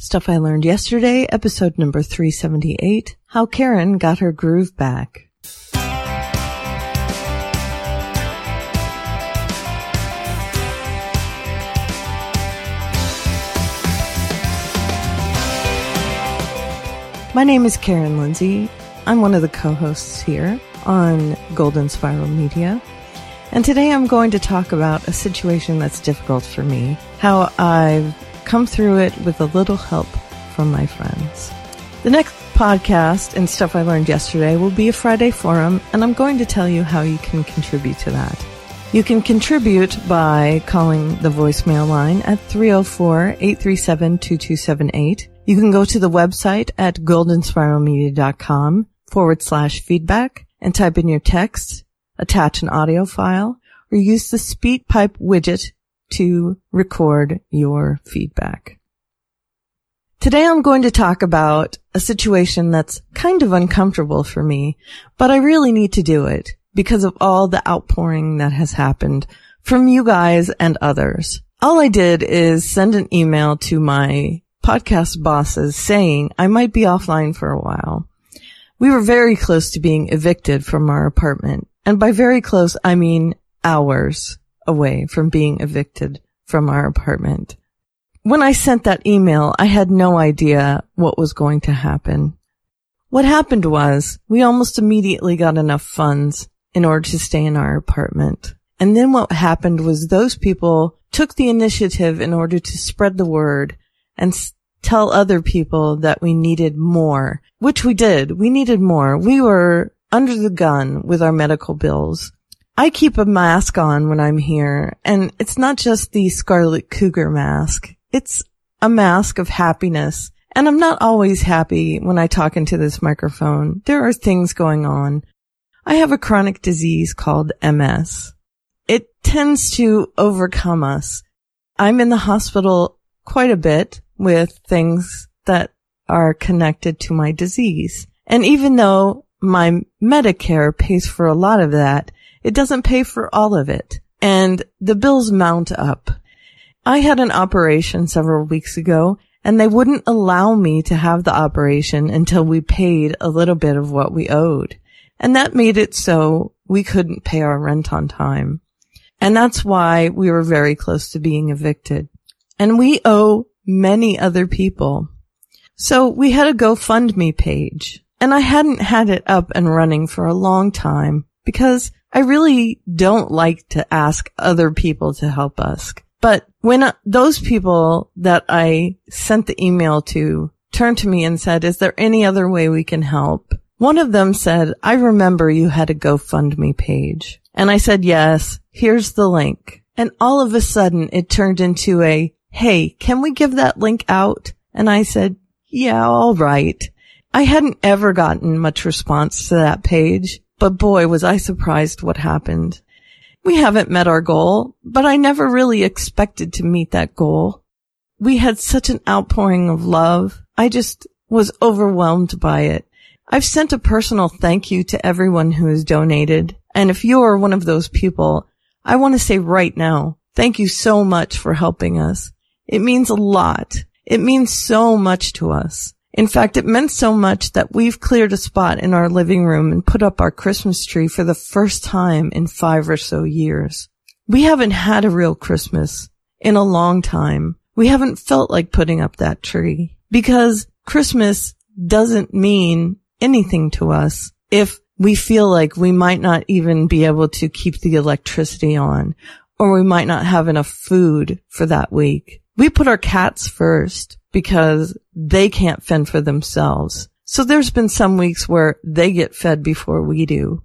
Stuff I Learned Yesterday, episode number 378, How Karen Got Her Groove Back. My name is Karen Lindsay. I'm one of the co-hosts here on Golden Spiral Media. And today I'm going to talk about a situation that's difficult for me, how I've come through it with a little help from my friends. The next podcast and stuff I learned yesterday will be a Friday forum, and I'm going to tell you how you can contribute to that. You can contribute by calling the voicemail line at 304-837-2278. You can go to the website at goldenspiralmedia.com forward slash feedback and type in your text, attach an audio file, or use the SpeakPipe widget to record your feedback. Today I'm going to talk about a situation that's kind of uncomfortable for me, but I really need to do it because of all the outpouring that has happened from you guys and others. All I did is send an email to my podcast bosses saying I might be offline for a while. We were very close to being evicted from our apartment. And by very close, I mean hours away from being evicted from our apartment. When I sent that email, I had no idea what was going to happen. What happened was we almost immediately got enough funds in order to stay in our apartment. And then what happened was those people took the initiative in order to spread the word and tell other people that we needed more, which we did. We needed more. We were under the gun with our medical bills. I keep a mask on when I'm here, and it's not just the Scarlet Cougar mask. It's a mask of happiness. And I'm not always happy when I talk into this microphone. There are things going on. I have a chronic disease called MS. It tends to overcome us. I'm in the hospital quite a bit with things that are connected to my disease. And even though my Medicare pays for a lot of that, it doesn't pay for all of it. And the bills mount up. I had an operation several weeks ago and they wouldn't allow me to have the operation until we paid a little bit of what we owed. And that made it so we couldn't pay our rent on time. And that's why we were very close to being evicted. And we owe many other people. So we had a GoFundMe page and I hadn't had it up and running for a long time because I really don't like to ask other people to help us. But when uh, those people that I sent the email to turned to me and said, is there any other way we can help? One of them said, I remember you had a GoFundMe page. And I said, yes, here's the link. And all of a sudden it turned into a, hey, can we give that link out? And I said, yeah, all right. I hadn't ever gotten much response to that page. But boy, was I surprised what happened. We haven't met our goal, but I never really expected to meet that goal. We had such an outpouring of love. I just was overwhelmed by it. I've sent a personal thank you to everyone who has donated. And if you're one of those people, I want to say right now, thank you so much for helping us. It means a lot. It means so much to us. In fact, it meant so much that we've cleared a spot in our living room and put up our Christmas tree for the first time in five or so years. We haven't had a real Christmas in a long time. We haven't felt like putting up that tree because Christmas doesn't mean anything to us if we feel like we might not even be able to keep the electricity on or we might not have enough food for that week. We put our cats first because they can't fend for themselves. So there's been some weeks where they get fed before we do.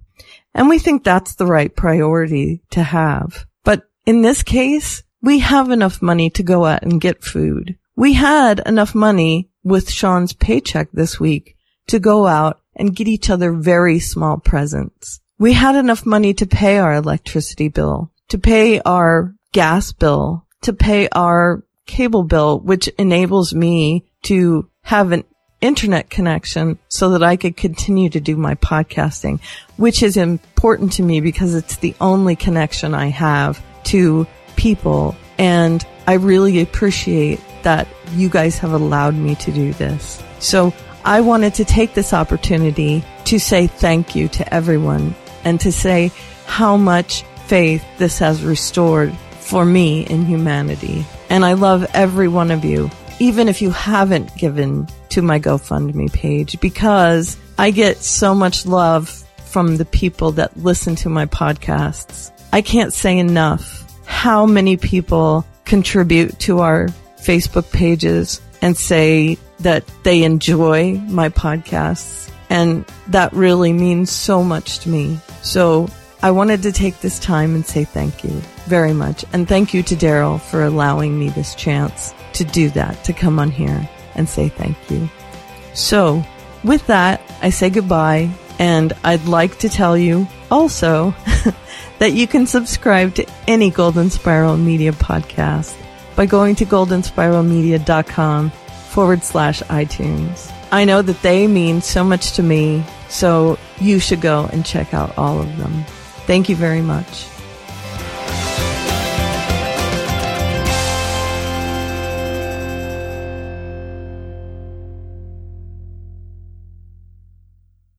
And we think that's the right priority to have. But in this case, we have enough money to go out and get food. We had enough money with Sean's paycheck this week to go out and get each other very small presents. We had enough money to pay our electricity bill, to pay our gas bill, to pay our cable bill, which enables me to have an internet connection so that I could continue to do my podcasting, which is important to me because it's the only connection I have to people And I really appreciate that you guys have allowed me to do this. So I wanted to take this opportunity to say thank you to everyone and to say how much faith this has restored for me in humanity. And I love every one of you, even if you haven't given to my GoFundMe page, because I get so much love from the people that listen to my podcasts. I can't say enough how many people contribute to our Facebook pages and say that they enjoy my podcasts. And that really means so much to me. So I wanted to take this time and say thank you very much. And thank you to Daryl for allowing me this chance to do that, to come on here and say thank you. So with that, I say goodbye. And I'd like to tell you also that you can subscribe to any Golden Spiral Media podcast by going to goldenspiralmedia.com forward slash iTunes. I know that they mean so much to me, so you should go and check out all of them. Thank you very much.